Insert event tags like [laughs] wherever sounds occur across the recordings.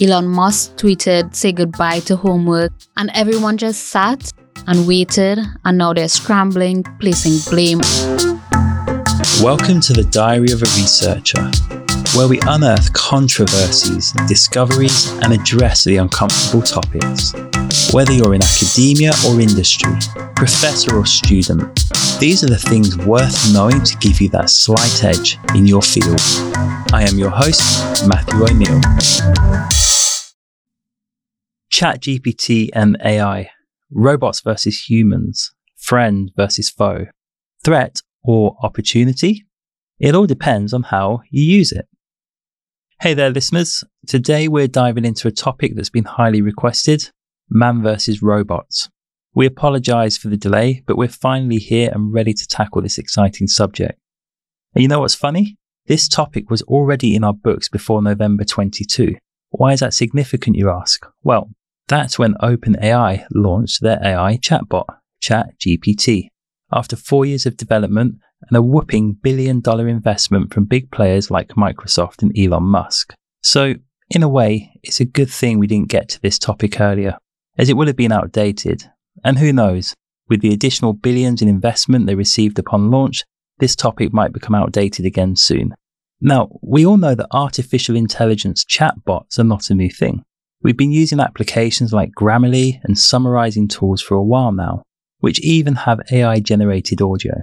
Elon Musk tweeted, say goodbye to homework, and everyone just sat and waited, and now they're scrambling, placing blame. Welcome to the Diary of a Researcher, where we unearth controversies, discoveries, and address the uncomfortable topics. Whether you're in academia or industry, professor or student, these are the things worth knowing to give you that slight edge in your field. I am your host, Matthew O'Neill. ChatGPT and AI, robots versus humans, friend versus foe, threat or opportunity? It all depends on how you use it. Hey there, listeners. Today we're diving into a topic that's been highly requested man versus robots. We apologize for the delay, but we're finally here and ready to tackle this exciting subject. And you know what's funny? This topic was already in our books before November 22. Why is that significant, you ask? Well, that's when OpenAI launched their AI chatbot, ChatGPT, after four years of development and a whooping billion dollar investment from big players like Microsoft and Elon Musk. So, in a way, it's a good thing we didn't get to this topic earlier, as it would have been outdated. And who knows, with the additional billions in investment they received upon launch, this topic might become outdated again soon. Now, we all know that artificial intelligence chatbots are not a new thing. We've been using applications like Grammarly and summarizing tools for a while now, which even have AI generated audio.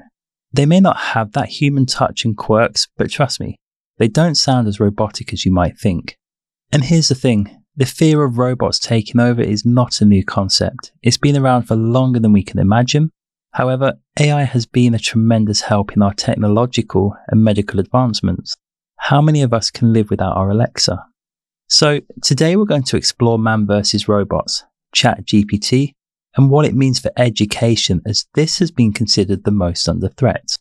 They may not have that human touch and quirks, but trust me, they don't sound as robotic as you might think. And here's the thing the fear of robots taking over is not a new concept. It's been around for longer than we can imagine. However, AI has been a tremendous help in our technological and medical advancements. How many of us can live without our Alexa? So, today we're going to explore man versus robots, ChatGPT, and what it means for education, as this has been considered the most under threat.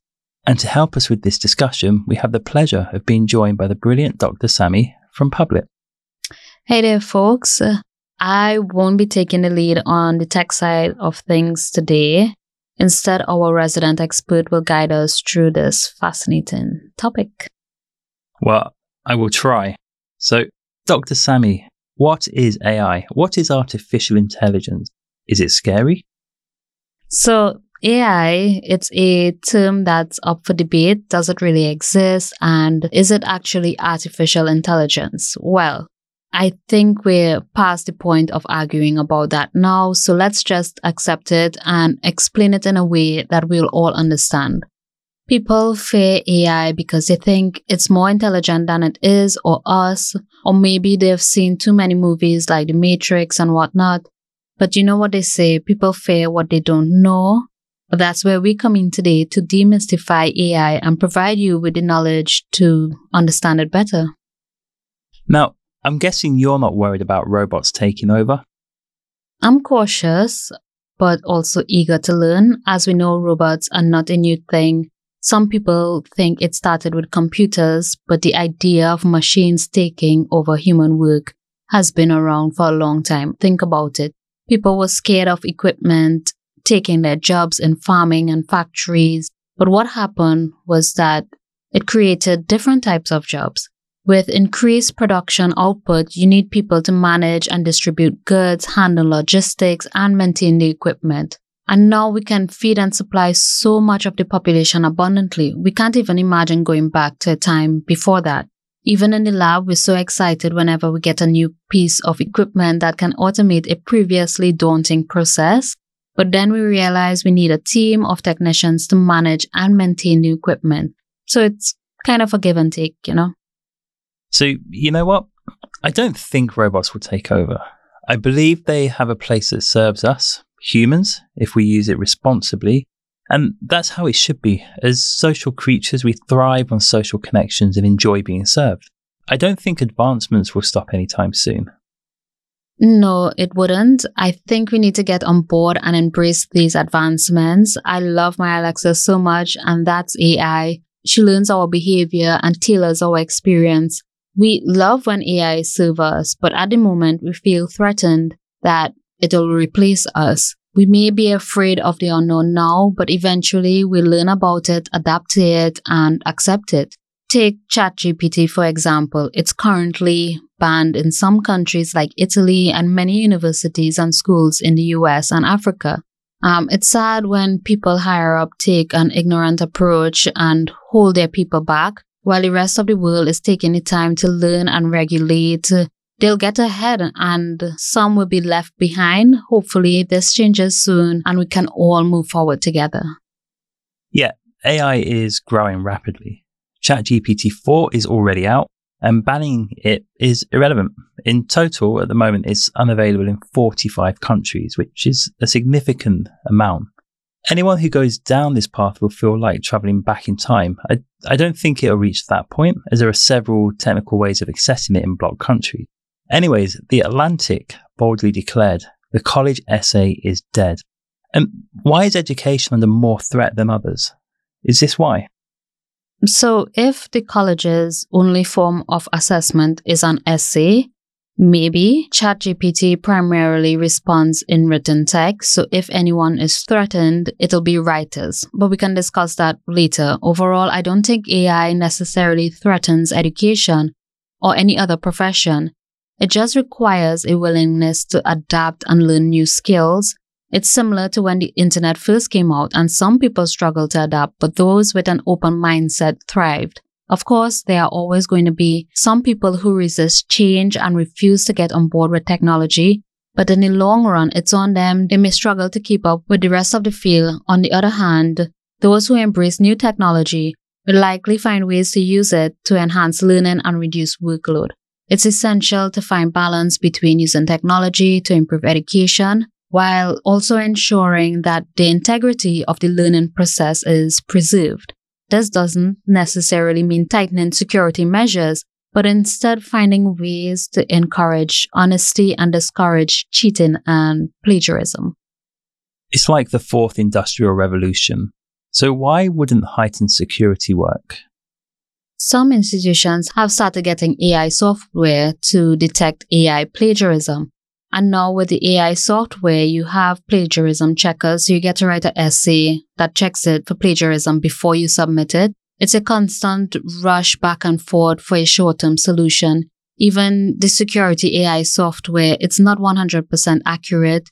And to help us with this discussion, we have the pleasure of being joined by the brilliant Dr. Sammy from Publett. Hey there, folks. I won't be taking the lead on the tech side of things today. Instead, our resident expert will guide us through this fascinating topic. Well, I will try. So, Dr. Sammy, what is AI? What is artificial intelligence? Is it scary? So, AI, it's a term that's up for debate. Does it really exist? And is it actually artificial intelligence? Well, I think we're past the point of arguing about that now. So let's just accept it and explain it in a way that we'll all understand. People fear AI because they think it's more intelligent than it is or us, or maybe they've seen too many movies like The Matrix and whatnot. But you know what they say people fear what they don't know. But that's where we come in today to demystify AI and provide you with the knowledge to understand it better. Now, I'm guessing you're not worried about robots taking over. I'm cautious, but also eager to learn. As we know, robots are not a new thing. Some people think it started with computers, but the idea of machines taking over human work has been around for a long time. Think about it. People were scared of equipment taking their jobs in farming and factories. But what happened was that it created different types of jobs. With increased production output, you need people to manage and distribute goods, handle logistics, and maintain the equipment. And now we can feed and supply so much of the population abundantly. We can't even imagine going back to a time before that. Even in the lab, we're so excited whenever we get a new piece of equipment that can automate a previously daunting process. But then we realize we need a team of technicians to manage and maintain the equipment. So it's kind of a give and take, you know? So, you know what? I don't think robots will take over. I believe they have a place that serves us, humans, if we use it responsibly. And that's how it should be. As social creatures, we thrive on social connections and enjoy being served. I don't think advancements will stop anytime soon. No, it wouldn't. I think we need to get on board and embrace these advancements. I love my Alexa so much, and that's AI. She learns our behavior and tailors our experience. We love when AI serves us, but at the moment, we feel threatened that it'll replace us. We may be afraid of the unknown now, but eventually we learn about it, adapt to it, and accept it. Take ChatGPT, for example. It's currently banned in some countries like Italy and many universities and schools in the US and Africa. Um, it's sad when people higher up take an ignorant approach and hold their people back, while the rest of the world is taking the time to learn and regulate. They'll get ahead and some will be left behind. Hopefully, this changes soon and we can all move forward together. Yeah, AI is growing rapidly. ChatGPT 4 is already out, and banning it is irrelevant. In total, at the moment, it's unavailable in 45 countries, which is a significant amount. Anyone who goes down this path will feel like traveling back in time. I, I don't think it'll reach that point, as there are several technical ways of accessing it in blocked countries. Anyways, The Atlantic boldly declared the college essay is dead. And why is education under more threat than others? Is this why? So, if the college's only form of assessment is an essay, maybe ChatGPT primarily responds in written text. So, if anyone is threatened, it'll be writers. But we can discuss that later. Overall, I don't think AI necessarily threatens education or any other profession. It just requires a willingness to adapt and learn new skills it's similar to when the internet first came out and some people struggled to adapt, but those with an open mindset thrived. Of course, there are always going to be some people who resist change and refuse to get on board with technology, but in the long run, it's on them. They may struggle to keep up with the rest of the field. On the other hand, those who embrace new technology will likely find ways to use it to enhance learning and reduce workload. It's essential to find balance between using technology to improve education while also ensuring that the integrity of the learning process is preserved. This doesn't necessarily mean tightening security measures, but instead finding ways to encourage honesty and discourage cheating and plagiarism. It's like the fourth industrial revolution. So, why wouldn't heightened security work? Some institutions have started getting AI software to detect AI plagiarism, and now with the AI software, you have plagiarism checkers. So you get to write an essay that checks it for plagiarism before you submit it. It's a constant rush back and forth for a short-term solution. Even the security AI software, it's not 100% accurate.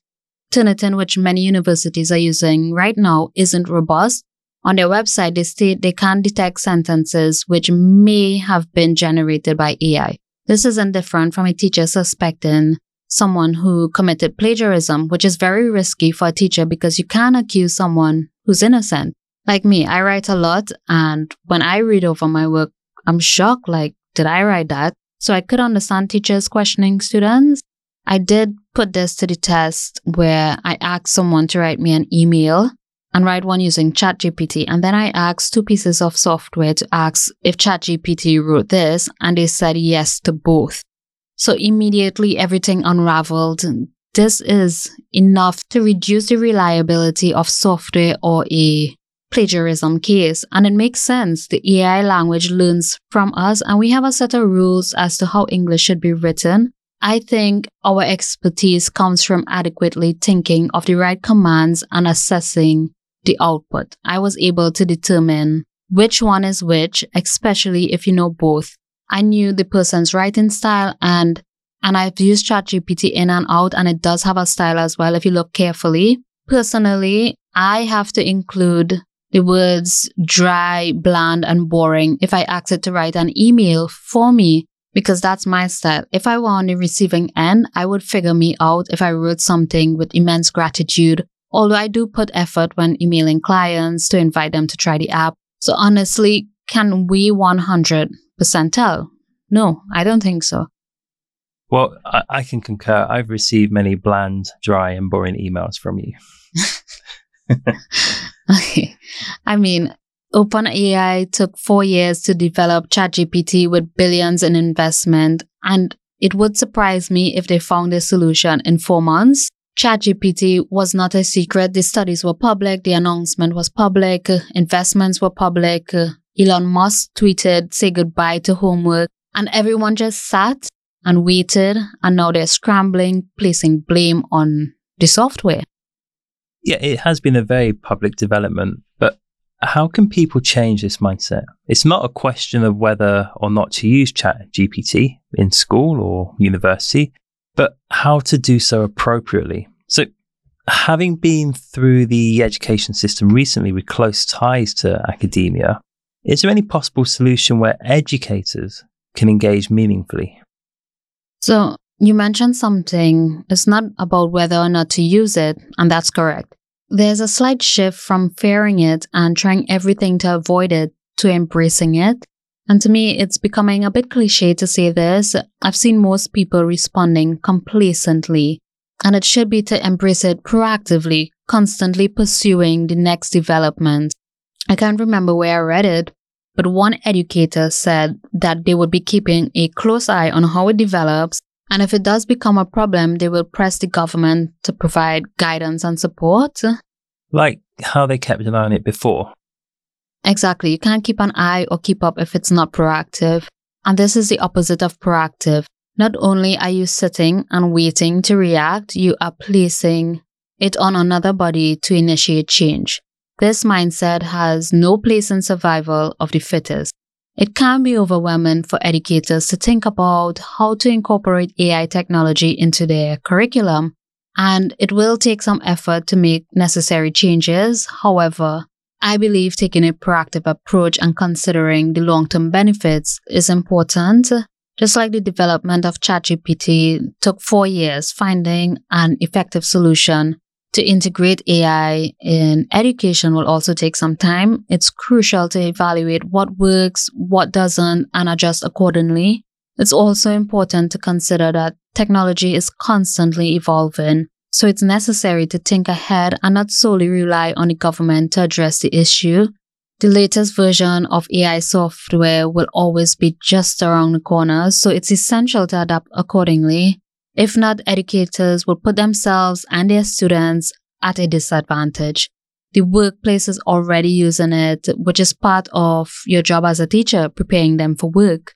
Turnitin, which many universities are using right now, isn't robust. On their website, they state they can detect sentences which may have been generated by AI. This isn't different from a teacher suspecting someone who committed plagiarism, which is very risky for a teacher because you can't accuse someone who's innocent. Like me, I write a lot, and when I read over my work, I'm shocked like, did I write that? So I could understand teachers questioning students. I did put this to the test where I asked someone to write me an email and write one using ChatGPT. And then I asked two pieces of software to ask if ChatGPT wrote this, and they said yes to both. So immediately everything unraveled. This is enough to reduce the reliability of software or a plagiarism case. And it makes sense. The AI language learns from us and we have a set of rules as to how English should be written. I think our expertise comes from adequately thinking of the right commands and assessing the output. I was able to determine which one is which, especially if you know both. I knew the person's writing style and and I've used ChatGPT in and out and it does have a style as well if you look carefully. Personally, I have to include the words dry, bland, and boring if I ask it to write an email for me because that's my style. If I were on the receiving end, I would figure me out if I wrote something with immense gratitude. Although I do put effort when emailing clients to invite them to try the app. So honestly, can we 100 percentile? No, I don't think so. Well, I, I can concur. I've received many bland, dry, and boring emails from you. [laughs] okay. I mean, OpenAI took four years to develop ChatGPT with billions in investment, and it would surprise me if they found a solution in four months. ChatGPT was not a secret. The studies were public, the announcement was public, investments were public, Elon Musk tweeted, say goodbye to homework, and everyone just sat and waited, and now they're scrambling, placing blame on the software. Yeah, it has been a very public development, but how can people change this mindset? It's not a question of whether or not to use Chat GPT in school or university, but how to do so appropriately. So, having been through the education system recently with close ties to academia, is there any possible solution where educators can engage meaningfully? So, you mentioned something. It's not about whether or not to use it, and that's correct. There's a slight shift from fearing it and trying everything to avoid it to embracing it. And to me, it's becoming a bit cliche to say this. I've seen most people responding complacently, and it should be to embrace it proactively, constantly pursuing the next development. I can't remember where I read it, but one educator said that they would be keeping a close eye on how it develops and if it does become a problem, they will press the government to provide guidance and support. Like how they kept an eye on it before. Exactly. You can't keep an eye or keep up if it's not proactive. And this is the opposite of proactive. Not only are you sitting and waiting to react, you are placing it on another body to initiate change. This mindset has no place in survival of the fittest. It can be overwhelming for educators to think about how to incorporate AI technology into their curriculum, and it will take some effort to make necessary changes. However, I believe taking a proactive approach and considering the long term benefits is important. Just like the development of ChatGPT took four years, finding an effective solution to integrate AI in education will also take some time. It's crucial to evaluate what works, what doesn't, and adjust accordingly. It's also important to consider that technology is constantly evolving, so it's necessary to think ahead and not solely rely on the government to address the issue. The latest version of AI software will always be just around the corner, so it's essential to adapt accordingly. If not, educators will put themselves and their students at a disadvantage. The workplace is already using it, which is part of your job as a teacher, preparing them for work.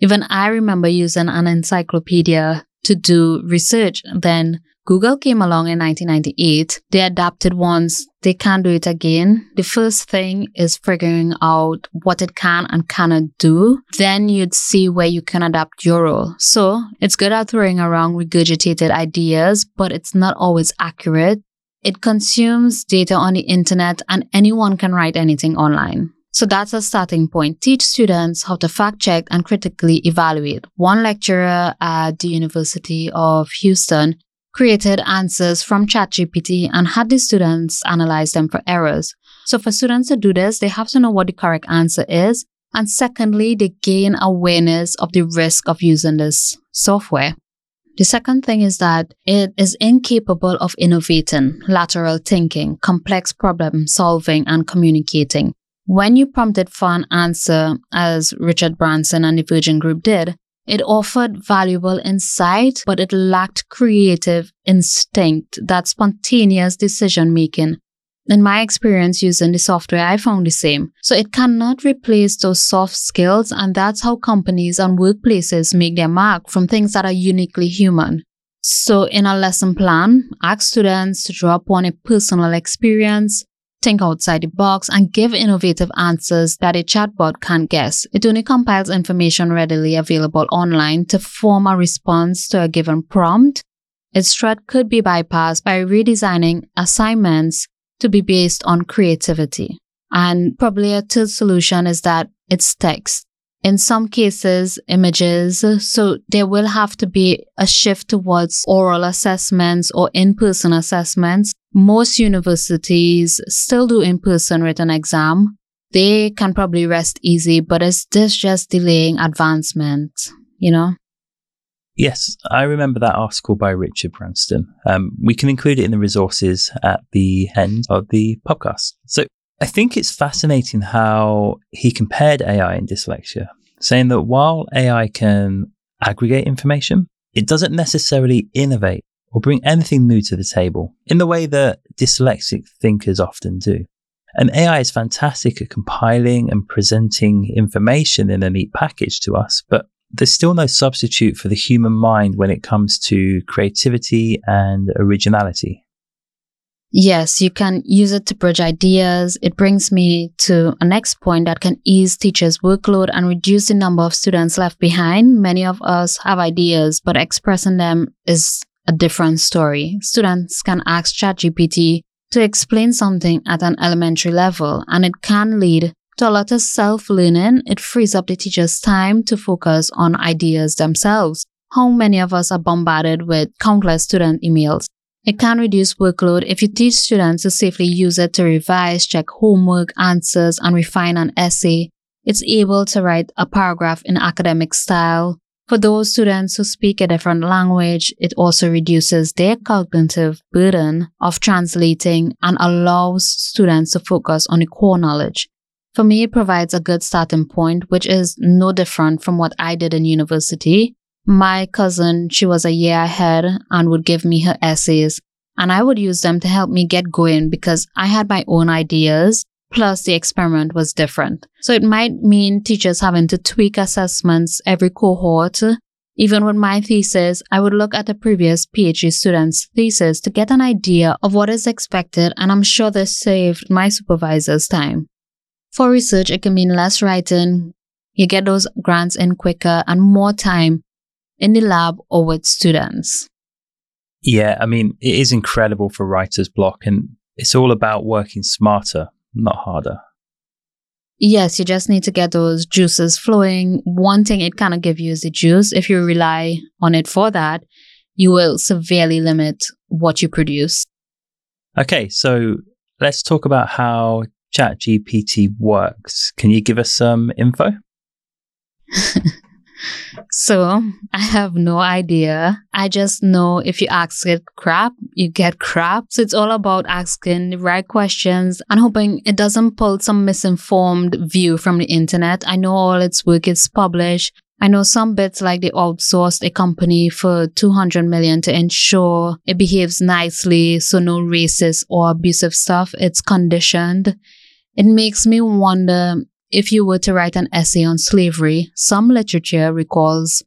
Even I remember using an encyclopedia to do research. Then Google came along in 1998. They adapted once, they can't do it again. The first thing is figuring out what it can and cannot do. Then you'd see where you can adapt your role. So it's good at throwing around regurgitated ideas, but it's not always accurate. It consumes data on the internet and anyone can write anything online. So that's a starting point. Teach students how to fact check and critically evaluate. One lecturer at the University of Houston created answers from ChatGPT and had the students analyze them for errors. So for students to do this, they have to know what the correct answer is. And secondly, they gain awareness of the risk of using this software. The second thing is that it is incapable of innovating, lateral thinking, complex problem solving, and communicating. When you prompted for an answer, as Richard Branson and the Virgin Group did, it offered valuable insight, but it lacked creative instinct, that spontaneous decision making. In my experience using the software, I found the same. So it cannot replace those soft skills, and that's how companies and workplaces make their mark from things that are uniquely human. So, in a lesson plan, ask students to draw upon a personal experience, think outside the box, and give innovative answers that a chatbot can't guess. It only compiles information readily available online to form a response to a given prompt. Its threat could be bypassed by redesigning assignments to be based on creativity. And probably a third solution is that it's text. In some cases, images. So there will have to be a shift towards oral assessments or in-person assessments. Most universities still do in-person written exam. They can probably rest easy, but is this just delaying advancement? You know? Yes, I remember that article by Richard Branson. Um, we can include it in the resources at the end of the podcast. So I think it's fascinating how he compared AI and dyslexia, saying that while AI can aggregate information, it doesn't necessarily innovate or bring anything new to the table in the way that dyslexic thinkers often do. And AI is fantastic at compiling and presenting information in a neat package to us, but there's still no substitute for the human mind when it comes to creativity and originality. Yes, you can use it to bridge ideas. It brings me to a next point that can ease teachers' workload and reduce the number of students left behind. Many of us have ideas, but expressing them is a different story. Students can ask ChatGPT to explain something at an elementary level, and it can lead to a lot of self learning. It frees up the teacher's time to focus on ideas themselves. How many of us are bombarded with countless student emails? It can reduce workload if you teach students to safely use it to revise, check homework, answers, and refine an essay. It's able to write a paragraph in academic style. For those students who speak a different language, it also reduces their cognitive burden of translating and allows students to focus on the core knowledge. For me, it provides a good starting point, which is no different from what I did in university. My cousin, she was a year ahead and would give me her essays, and I would use them to help me get going because I had my own ideas, plus the experiment was different. So it might mean teachers having to tweak assessments every cohort. Even with my thesis, I would look at the previous PhD student's thesis to get an idea of what is expected, and I'm sure this saved my supervisor's time. For research, it can mean less writing, you get those grants in quicker, and more time in the lab or with students. Yeah, I mean, it is incredible for writer's block, and it's all about working smarter, not harder. Yes, you just need to get those juices flowing. One thing it cannot give you is the juice. If you rely on it for that, you will severely limit what you produce. Okay, so let's talk about how ChatGPT works. Can you give us some info? [laughs] So I have no idea. I just know if you ask it crap, you get crap. So it's all about asking the right questions and hoping it doesn't pull some misinformed view from the internet. I know all its work is published. I know some bits like they outsourced a company for 200 million to ensure it behaves nicely, so no racist or abusive stuff. It's conditioned. It makes me wonder if you were to write an essay on slavery, some literature recalls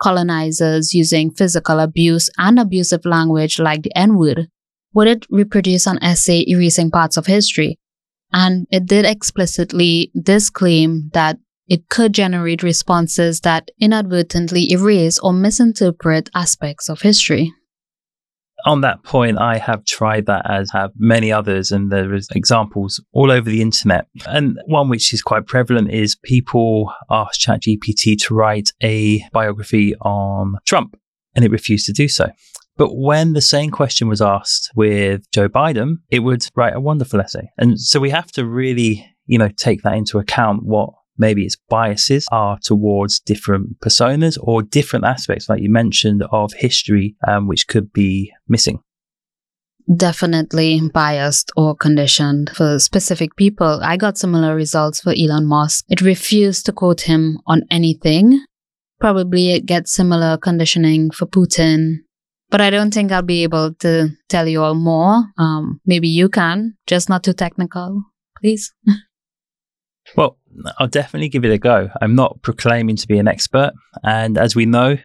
colonizers using physical abuse and abusive language like the N word. Would it reproduce an essay erasing parts of history? And it did explicitly disclaim that it could generate responses that inadvertently erase or misinterpret aspects of history on that point, I have tried that as have many others, and there is examples all over the internet. And one which is quite prevalent is people ask ChatGPT to write a biography on Trump, and it refused to do so. But when the same question was asked with Joe Biden, it would write a wonderful essay. And so we have to really, you know, take that into account what maybe its biases are towards different personas or different aspects, like you mentioned, of history, um, which could be missing. Definitely biased or conditioned for specific people. I got similar results for Elon Musk. It refused to quote him on anything. Probably it gets similar conditioning for Putin. But I don't think I'll be able to tell you all more. Um, maybe you can, just not too technical, please. [laughs] well, I'll definitely give it a go. I'm not proclaiming to be an expert. And as we know,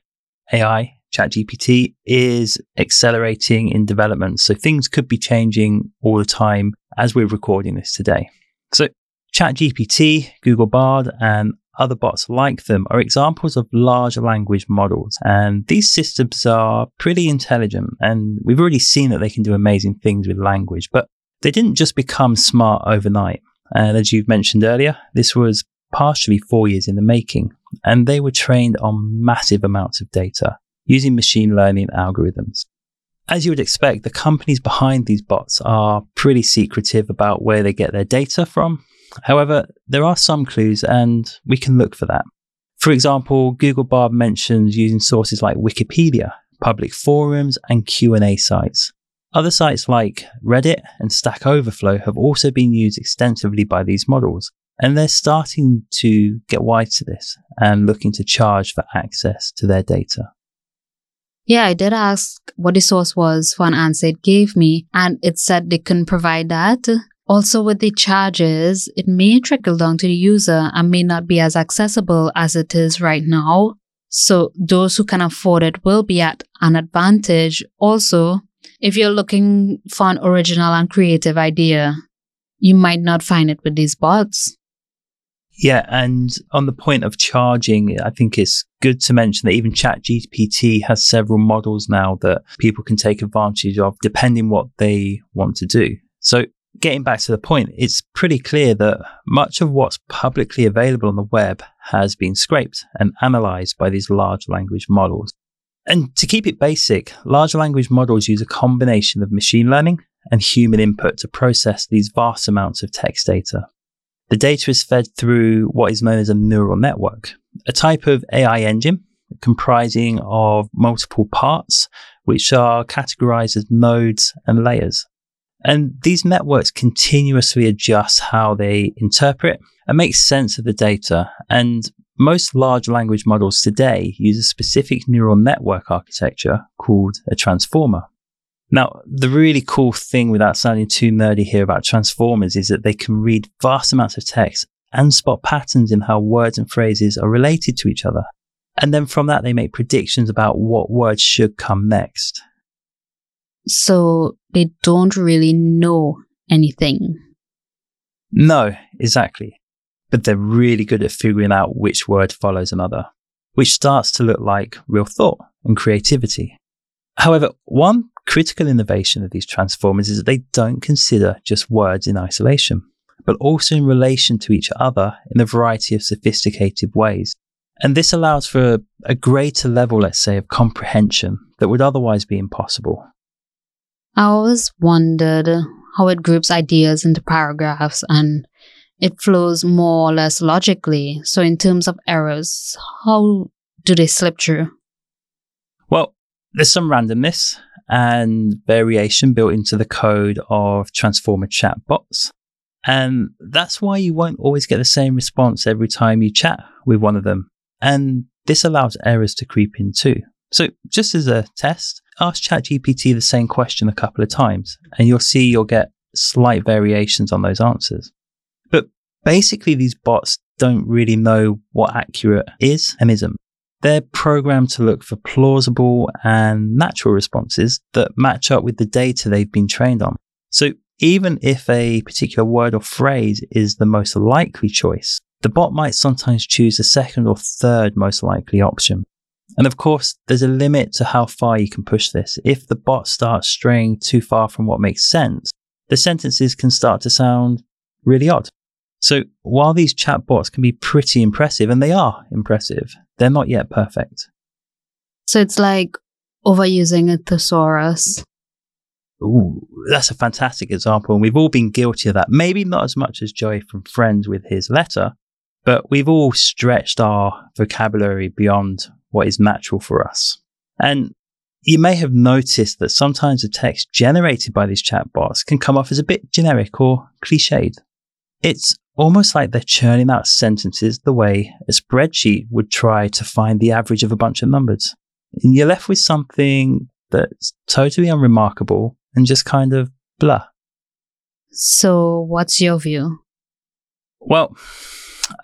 AI, ChatGPT, is accelerating in development. So things could be changing all the time as we're recording this today. So ChatGPT, Google Bard, and other bots like them are examples of large language models. And these systems are pretty intelligent. And we've already seen that they can do amazing things with language, but they didn't just become smart overnight. Uh, and as you've mentioned earlier, this was partially four years in the making, and they were trained on massive amounts of data using machine learning algorithms. As you would expect, the companies behind these bots are pretty secretive about where they get their data from. However, there are some clues and we can look for that. For example, Google Bard mentions using sources like Wikipedia, public forums, and Q&A sites. Other sites like Reddit and Stack Overflow have also been used extensively by these models, and they're starting to get wise to this and looking to charge for access to their data. Yeah, I did ask what the source was for an answer it gave me, and it said they couldn't provide that. Also, with the charges, it may trickle down to the user and may not be as accessible as it is right now. So, those who can afford it will be at an advantage. Also, if you're looking for an original and creative idea, you might not find it with these bots. Yeah, and on the point of charging, I think it's good to mention that even ChatGPT has several models now that people can take advantage of depending what they want to do. So getting back to the point, it's pretty clear that much of what's publicly available on the web has been scraped and analyzed by these large language models. And to keep it basic, large language models use a combination of machine learning and human input to process these vast amounts of text data. The data is fed through what is known as a neural network, a type of AI engine comprising of multiple parts, which are categorized as nodes and layers. And these networks continuously adjust how they interpret and make sense of the data. And most large language models today use a specific neural network architecture called a transformer. Now, the really cool thing without sounding too nerdy here about transformers is that they can read vast amounts of text and spot patterns in how words and phrases are related to each other. And then from that, they make predictions about what words should come next. So they don't really know anything. No, exactly. But they're really good at figuring out which word follows another, which starts to look like real thought and creativity. However, one critical innovation of these transformers is that they don't consider just words in isolation, but also in relation to each other in a variety of sophisticated ways. And this allows for a greater level, let's say, of comprehension that would otherwise be impossible. I always wondered how it groups ideas into paragraphs and it flows more or less logically. So, in terms of errors, how do they slip through? Well, there's some randomness and variation built into the code of Transformer chatbots. And that's why you won't always get the same response every time you chat with one of them. And this allows errors to creep in too. So, just as a test, ask ChatGPT the same question a couple of times, and you'll see you'll get slight variations on those answers. Basically, these bots don't really know what accurate is and isn't. They're programmed to look for plausible and natural responses that match up with the data they've been trained on. So, even if a particular word or phrase is the most likely choice, the bot might sometimes choose the second or third most likely option. And of course, there's a limit to how far you can push this. If the bot starts straying too far from what makes sense, the sentences can start to sound really odd. So while these chatbots can be pretty impressive, and they are impressive, they're not yet perfect. So it's like overusing a thesaurus. Ooh, that's a fantastic example. And we've all been guilty of that. Maybe not as much as Joey from Friends with his letter, but we've all stretched our vocabulary beyond what is natural for us. And you may have noticed that sometimes the text generated by these chatbots can come off as a bit generic or cliched. It's almost like they're churning out sentences the way a spreadsheet would try to find the average of a bunch of numbers. And you're left with something that's totally unremarkable and just kind of blah. So, what's your view? Well,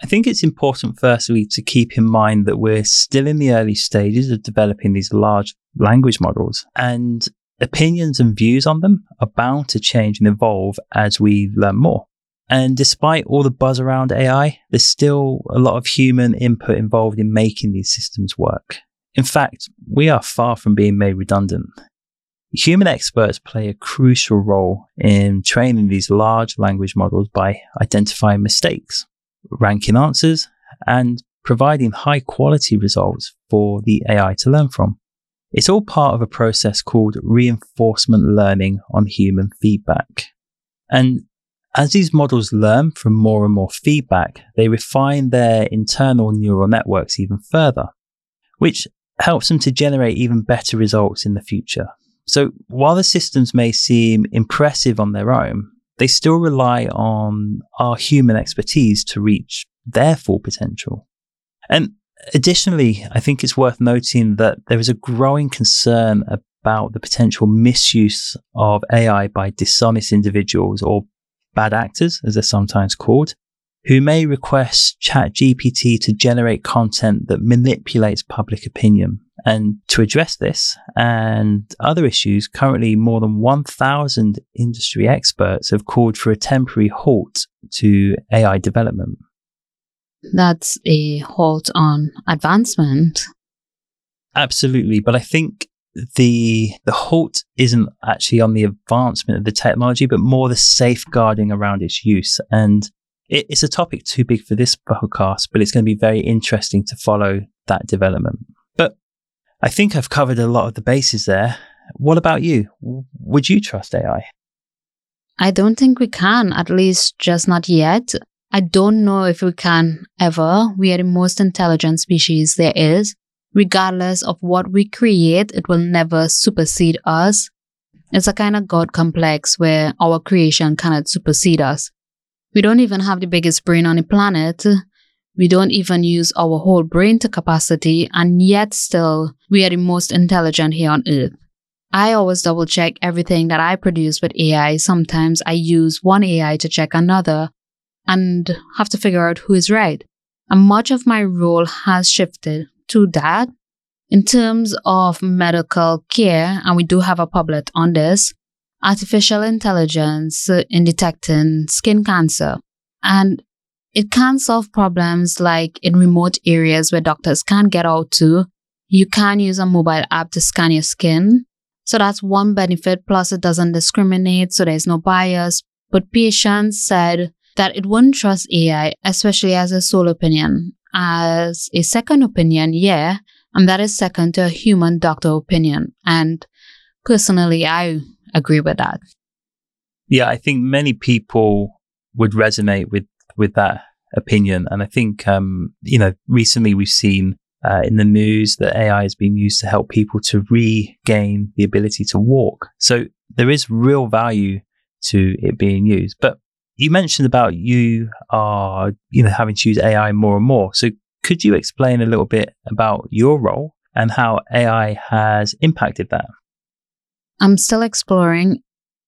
I think it's important, firstly, to keep in mind that we're still in the early stages of developing these large language models, and opinions and views on them are bound to change and evolve as we learn more. And despite all the buzz around AI, there's still a lot of human input involved in making these systems work. In fact, we are far from being made redundant. Human experts play a crucial role in training these large language models by identifying mistakes, ranking answers, and providing high quality results for the AI to learn from. It's all part of a process called reinforcement learning on human feedback. And as these models learn from more and more feedback, they refine their internal neural networks even further, which helps them to generate even better results in the future. So while the systems may seem impressive on their own, they still rely on our human expertise to reach their full potential. And additionally, I think it's worth noting that there is a growing concern about the potential misuse of AI by dishonest individuals or bad actors, as they're sometimes called, who may request ChatGPT to generate content that manipulates public opinion. And to address this and other issues, currently more than 1,000 industry experts have called for a temporary halt to AI development. That's a halt on advancement. Absolutely. But I think the the halt isn't actually on the advancement of the technology, but more the safeguarding around its use. And it, it's a topic too big for this podcast, but it's going to be very interesting to follow that development. But I think I've covered a lot of the bases there. What about you? Would you trust AI? I don't think we can, at least just not yet. I don't know if we can ever. We are the most intelligent species there is. Regardless of what we create, it will never supersede us. It's a kind of God complex where our creation cannot supersede us. We don't even have the biggest brain on the planet. We don't even use our whole brain to capacity, and yet still, we are the most intelligent here on earth. I always double check everything that I produce with AI. Sometimes I use one AI to check another and have to figure out who is right. And much of my role has shifted to that. In terms of medical care, and we do have a public on this, artificial intelligence in detecting skin cancer. And it can solve problems like in remote areas where doctors can't get out to. You can use a mobile app to scan your skin. So that's one benefit. Plus, it doesn't discriminate, so there's no bias. But patients said that it wouldn't trust AI, especially as a sole opinion as a second opinion, yeah, and that is second to a human doctor opinion. And personally, I agree with that. Yeah, I think many people would resonate with with that opinion, and I think um, you know recently we've seen uh, in the news that AI is being used to help people to regain the ability to walk. So there is real value to it being used, but you mentioned about you are, you know, having to use AI more and more. So could you explain a little bit about your role and how AI has impacted that? I'm still exploring.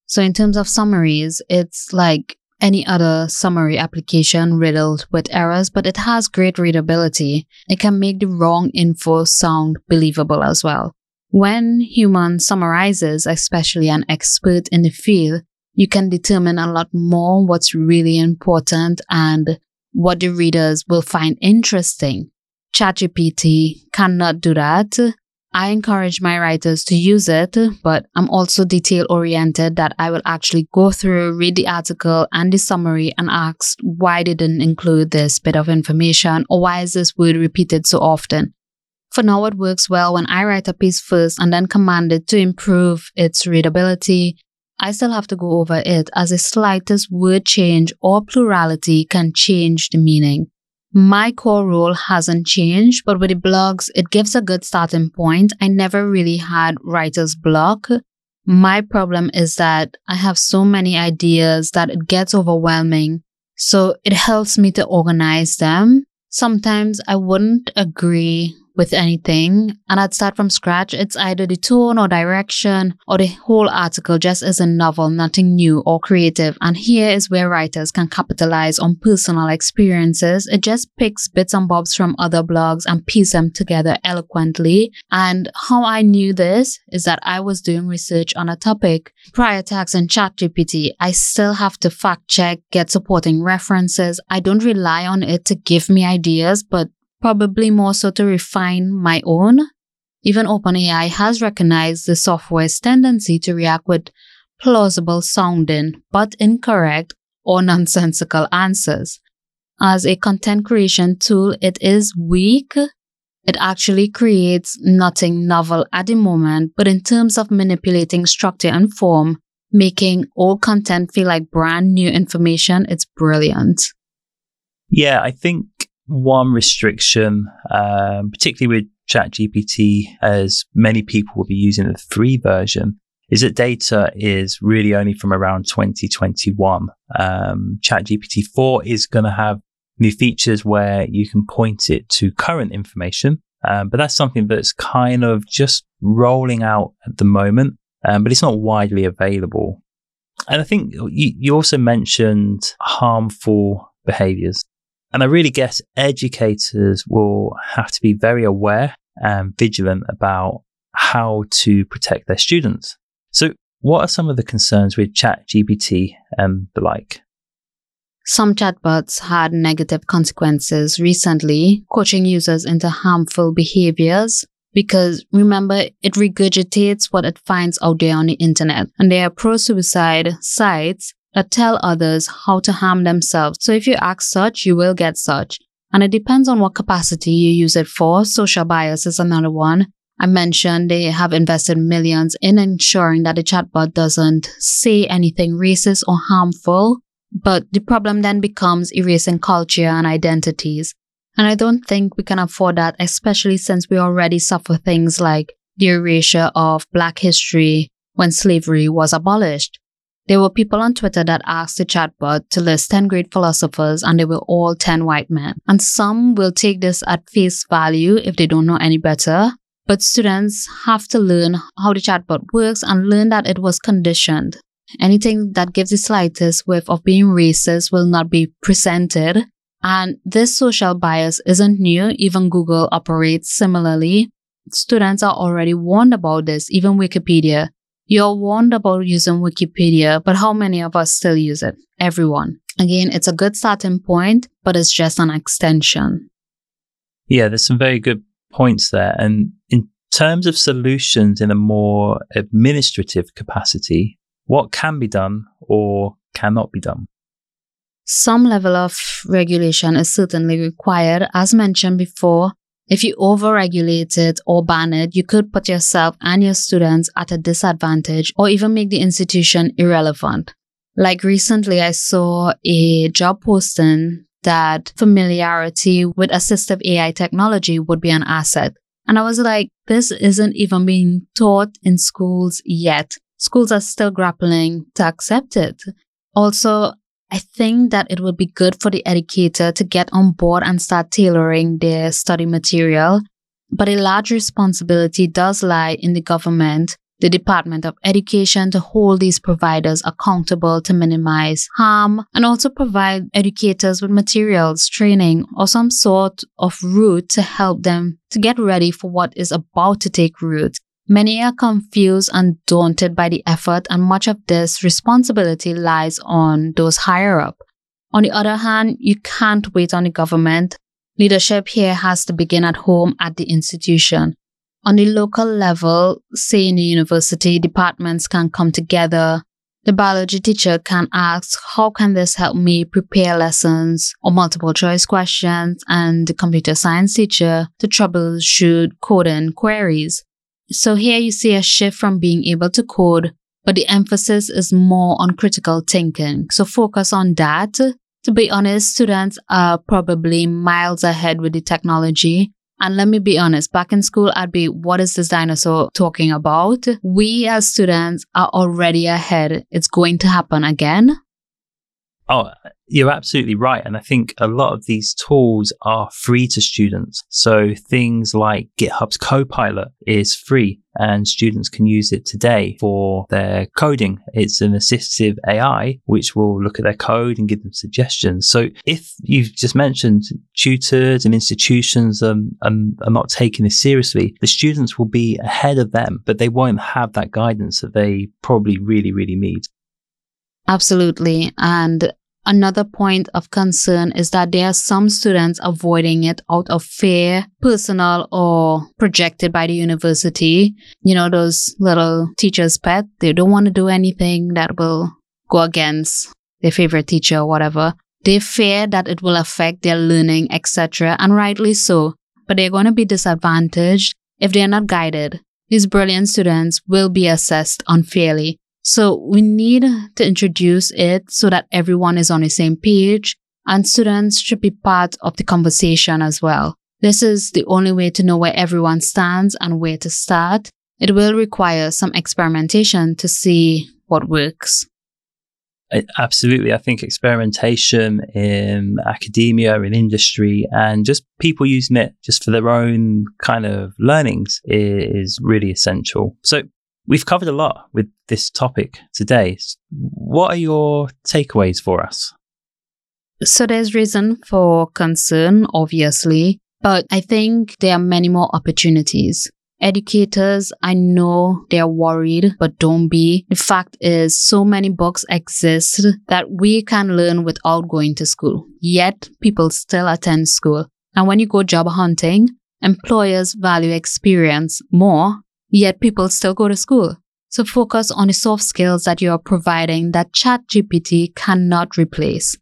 So in terms of summaries, it's like any other summary application riddled with errors, but it has great readability. It can make the wrong info sound believable as well. When human summarizes, especially an expert in the field, you can determine a lot more what's really important and what the readers will find interesting. ChatGPT cannot do that. I encourage my writers to use it, but I'm also detail oriented that I will actually go through, read the article and the summary and ask why they didn't include this bit of information or why is this word repeated so often. For now, it works well when I write a piece first and then command it to improve its readability, I still have to go over it as the slightest word change or plurality can change the meaning. My core role hasn't changed, but with the blogs, it gives a good starting point. I never really had writer's block. My problem is that I have so many ideas that it gets overwhelming. So it helps me to organize them. Sometimes I wouldn't agree with anything and I'd start from scratch, it's either the tone or direction or the whole article just as a novel, nothing new or creative. And here is where writers can capitalize on personal experiences. It just picks bits and bobs from other blogs and piece them together eloquently. And how I knew this is that I was doing research on a topic. Prior to asking ChatGPT, I still have to fact check, get supporting references. I don't rely on it to give me ideas, but probably more so to refine my own. Even OpenAI has recognized the software's tendency to react with plausible sounding but incorrect or nonsensical answers. As a content creation tool, it is weak. It actually creates nothing novel at the moment, but in terms of manipulating structure and form, making old content feel like brand new information, it's brilliant. Yeah, I think one restriction, um, particularly with ChatGPT, as many people will be using the free version, is that data is really only from around 2021. Um, ChatGPT 4 is going to have new features where you can point it to current information, um, but that's something that's kind of just rolling out at the moment, um, but it's not widely available. And I think you, you also mentioned harmful behaviors. And I really guess educators will have to be very aware and vigilant about how to protect their students. So, what are some of the concerns with ChatGPT and the like? Some chatbots had negative consequences recently, coaching users into harmful behaviors because remember, it regurgitates what it finds out there on the internet. And there are pro suicide sites that tell others how to harm themselves. So if you ask such, you will get such. And it depends on what capacity you use it for. Social bias is another one. I mentioned they have invested millions in ensuring that the chatbot doesn't say anything racist or harmful but the problem then becomes erasing culture and identities. And I don't think we can afford that, especially since we already suffer things like the erasure of Black history when slavery was abolished. There were people on Twitter that asked the chatbot to list 10 great philosophers, and they were all 10 white men. And some will take this at face value if they don't know any better. But students have to learn how the chatbot works and learn that it was conditioned. Anything that gives the slightest whiff of being racist will not be presented. And this social bias isn't new, even Google operates similarly. Students are already warned about this, even Wikipedia. You're warned about using Wikipedia, but how many of us still use it? Everyone. Again, it's a good starting point, but it's just an extension. Yeah, there's some very good points there. And in terms of solutions in a more administrative capacity, what can be done or cannot be done? Some level of regulation is certainly required. As mentioned before, if you overregulate it or ban it, you could put yourself and your students at a disadvantage or even make the institution irrelevant. Like recently, I saw a job posting that familiarity with assistive AI technology would be an asset. And I was like, this isn't even being taught in schools yet schools are still grappling to accept it. Also, I think that it would be good for the educator to get on board and start tailoring their study material. But a large responsibility does lie in the government, the Department of Education, to hold these providers accountable to minimize harm and also provide educators with materials, training, or some sort of route to help them to get ready for what is about to take root. Many are confused and daunted by the effort, and much of this responsibility lies on those higher up. On the other hand, you can't wait on the government. Leadership here has to begin at home at the institution. On the local level, say in the university, departments can come together. The biology teacher can ask, how can this help me prepare lessons or multiple choice questions? And the computer science teacher to troubleshoot coding queries. So here you see a shift from being able to code, but the emphasis is more on critical thinking. So focus on that. To be honest, students are probably miles ahead with the technology. And let me be honest, back in school, I'd be, what is this dinosaur talking about? We as students are already ahead. It's going to happen again. Oh, you're absolutely right. And I think a lot of these tools are free to students. So things like GitHub's Copilot is free and students can use it today for their coding. It's an assistive AI which will look at their code and give them suggestions. So if you've just mentioned tutors and institutions um, um, are not taking this seriously, the students will be ahead of them, but they won't have that guidance that they probably really, really need. Absolutely. And Another point of concern is that there are some students avoiding it out of fear, personal or projected by the university. You know, those little teacher's pet, they don't want to do anything that will go against their favorite teacher or whatever. They fear that it will affect their learning, etc. And rightly so. But they're going to be disadvantaged if they're not guided. These brilliant students will be assessed unfairly so we need to introduce it so that everyone is on the same page and students should be part of the conversation as well. This is the only way to know where everyone stands and where to start. It will require some experimentation to see what works. Absolutely. I think experimentation in academia, in industry, and just people using it just for their own kind of learnings is really essential. So We've covered a lot with this topic today. What are your takeaways for us? So there's reason for concern, obviously. But I think there are many more opportunities. Educators, I know they're worried, but don't be. The fact is, so many books exist that we can learn without going to school. Yet, people still attend school. And when you go job hunting, employers value experience more, yet people still go to school. So focus on the soft skills that you are providing that ChatGPT cannot replace.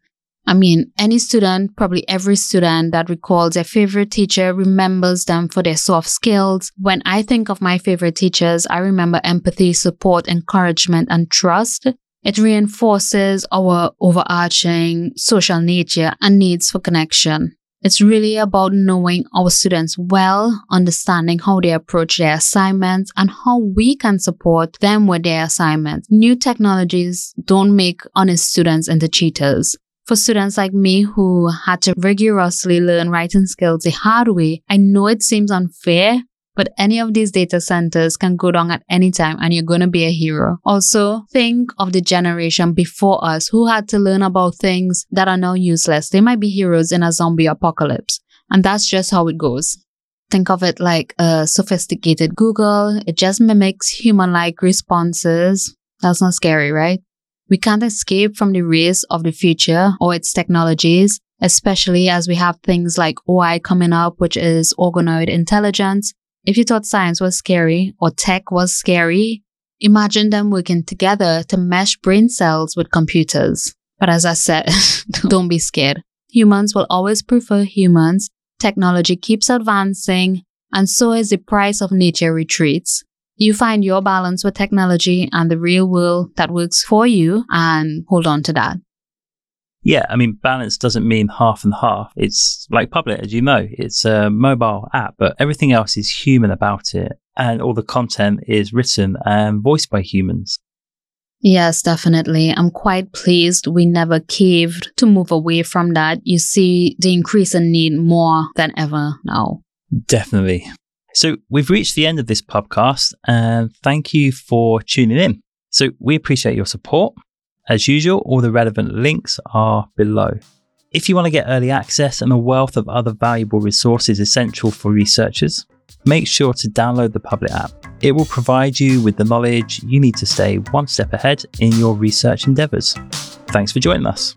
I mean, any student, probably every student that recalls their favorite teacher remembers them for their soft skills. When I think of my favorite teachers, I remember empathy, support, encouragement, and trust. It reinforces our overarching social nature and needs for connection. It's really about knowing our students well, understanding how they approach their assignments, and how we can support them with their assignments. New technologies don't make honest students into cheaters. For students like me who had to rigorously learn writing skills the hard way, I know it seems unfair, but any of these data centers can go down at any time and you're going to be a hero. Also, think of the generation before us who had to learn about things that are now useless. They might be heroes in a zombie apocalypse. And that's just how it goes. Think of it like a sophisticated Google. It just mimics human like responses. That's not scary, right? We can't escape from the race of the future or its technologies, especially as we have things like OI coming up, which is organoid intelligence. If you thought science was scary or tech was scary, imagine them working together to mesh brain cells with computers. But as I said, [laughs] don't be scared. Humans will always prefer humans. Technology keeps advancing, and so is the price of nature retreats you find your balance with technology and the real world that works for you and hold on to that. Yeah, I mean, balance doesn't mean half and half. It's like Publett, as you know, it's a mobile app, but everything else is human about it. And all the content is written and voiced by humans. Yes, definitely. I'm quite pleased we never caved to move away from that. You see the increase in need more than ever now. Definitely. So we've reached the end of this podcast and thank you for tuning in. So we appreciate your support. As usual, all the relevant links are below. If you want to get early access and a wealth of other valuable resources essential for researchers, make sure to download the Publett app. It will provide you with the knowledge you need to stay one step ahead in your research endeavours. Thanks for joining us.